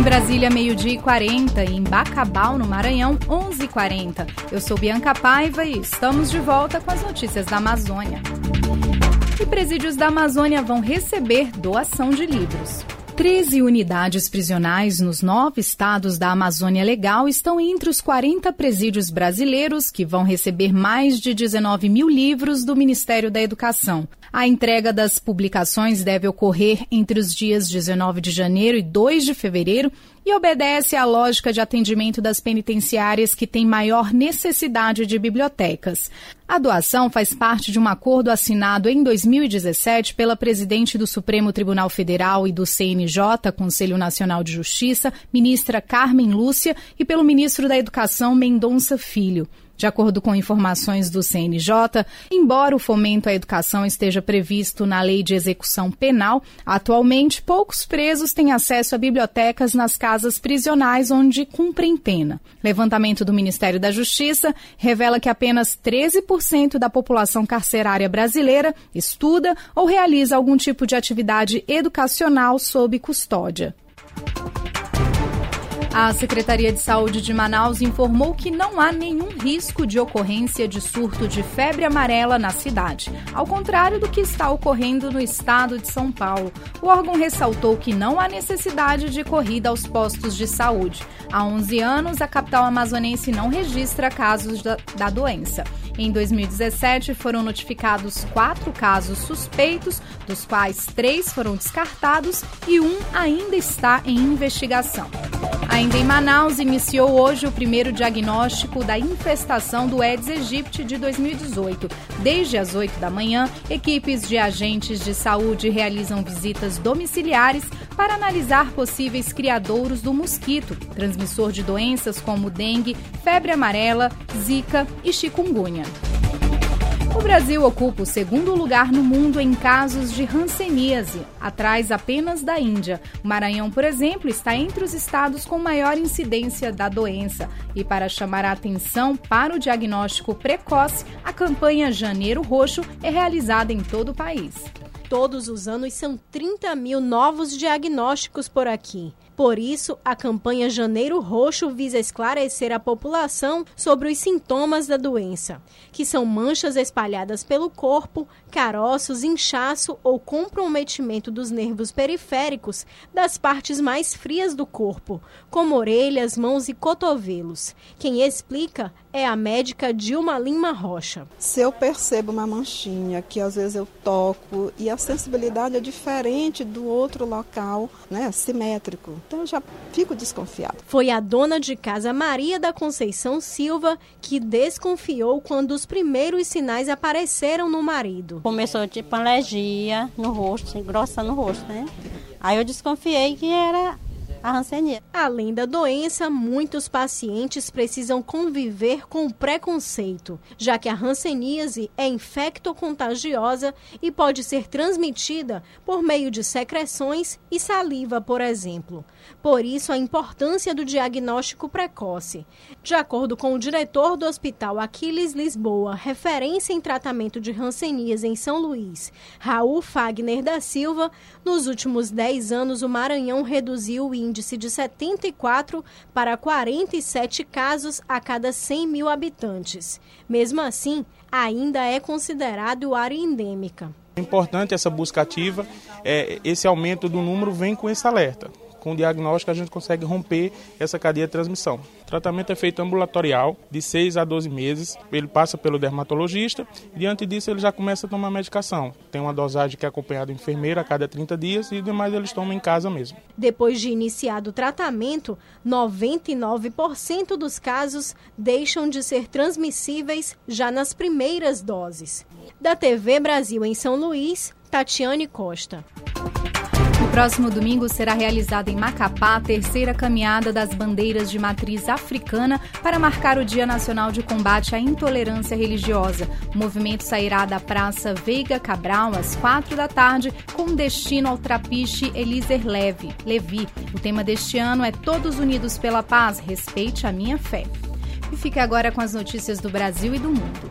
Em Brasília, meio-dia e 40, e em Bacabal, no Maranhão, 11h40. Eu sou Bianca Paiva e estamos de volta com as notícias da Amazônia. E presídios da Amazônia vão receber doação de livros. 13 unidades prisionais nos nove estados da Amazônia Legal estão entre os 40 presídios brasileiros que vão receber mais de 19 mil livros do Ministério da Educação. A entrega das publicações deve ocorrer entre os dias 19 de janeiro e 2 de fevereiro e obedece à lógica de atendimento das penitenciárias que têm maior necessidade de bibliotecas. A doação faz parte de um acordo assinado em 2017 pela presidente do Supremo Tribunal Federal e do CNJ, Conselho Nacional de Justiça, ministra Carmen Lúcia, e pelo ministro da Educação, Mendonça Filho. De acordo com informações do CNJ, embora o fomento à educação esteja previsto na Lei de Execução Penal, atualmente poucos presos têm acesso a bibliotecas nas casas prisionais onde cumprem pena. Levantamento do Ministério da Justiça revela que apenas 13% da população carcerária brasileira estuda ou realiza algum tipo de atividade educacional sob custódia. A Secretaria de Saúde de Manaus informou que não há nenhum risco de ocorrência de surto de febre amarela na cidade, ao contrário do que está ocorrendo no estado de São Paulo. O órgão ressaltou que não há necessidade de corrida aos postos de saúde. Há 11 anos, a capital amazonense não registra casos da, da doença. Em 2017, foram notificados quatro casos suspeitos, dos quais três foram descartados e um ainda está em investigação. Ainda em Manaus, iniciou hoje o primeiro diagnóstico da infestação do Aedes aegypti de 2018. Desde as 8 da manhã, equipes de agentes de saúde realizam visitas domiciliares para analisar possíveis criadouros do mosquito, transmissor de doenças como dengue, febre amarela, zika e chikungunya. O Brasil ocupa o segundo lugar no mundo em casos de hanseníase, atrás apenas da Índia. O Maranhão, por exemplo, está entre os estados com maior incidência da doença. E para chamar a atenção para o diagnóstico precoce, a campanha Janeiro Roxo é realizada em todo o país. Todos os anos são 30 mil novos diagnósticos por aqui. Por isso, a campanha Janeiro Roxo visa esclarecer a população sobre os sintomas da doença, que são manchas espalhadas pelo corpo, caroços, inchaço ou comprometimento dos nervos periféricos das partes mais frias do corpo, como orelhas, mãos e cotovelos. Quem explica é a médica Dilma Lima Rocha. Se eu percebo uma manchinha que às vezes eu toco e a sensibilidade é diferente do outro local, né, simétrico, então eu já fico desconfiado. Foi a dona de casa Maria da Conceição Silva que desconfiou quando os primeiros sinais apareceram no marido. Começou tipo alergia no rosto, grossa no rosto, né? Aí eu desconfiei que era a. Além da doença, muitos pacientes precisam conviver com preconceito, já que a hanseníase é infectocontagiosa e pode ser transmitida por meio de secreções e saliva, por exemplo. Por isso, a importância do diagnóstico precoce. De acordo com o diretor do Hospital Aquiles Lisboa, referência em tratamento de hanseníase em São Luís, Raul Fagner da Silva, nos últimos 10 anos o Maranhão reduziu o índice índice de 74 para 47 casos a cada 100 mil habitantes. Mesmo assim, ainda é considerado área endêmica. É importante essa busca ativa, é, esse aumento do número vem com esse alerta com o diagnóstico a gente consegue romper essa cadeia de transmissão. O tratamento é feito ambulatorial, de 6 a 12 meses. Ele passa pelo dermatologista. Diante disso, ele já começa a tomar medicação. Tem uma dosagem que é acompanhada de enfermeira a cada 30 dias e demais eles tomam em casa mesmo. Depois de iniciado o tratamento, 99% dos casos deixam de ser transmissíveis já nas primeiras doses. Da TV Brasil em São Luís, Tatiane Costa próximo domingo será realizada em Macapá a terceira caminhada das bandeiras de matriz africana para marcar o Dia Nacional de Combate à Intolerância Religiosa. O movimento sairá da Praça Veiga Cabral às quatro da tarde, com destino ao trapiche Elíser Leve, Levi. O tema deste ano é Todos Unidos pela Paz, respeite a minha fé. E fique agora com as notícias do Brasil e do mundo.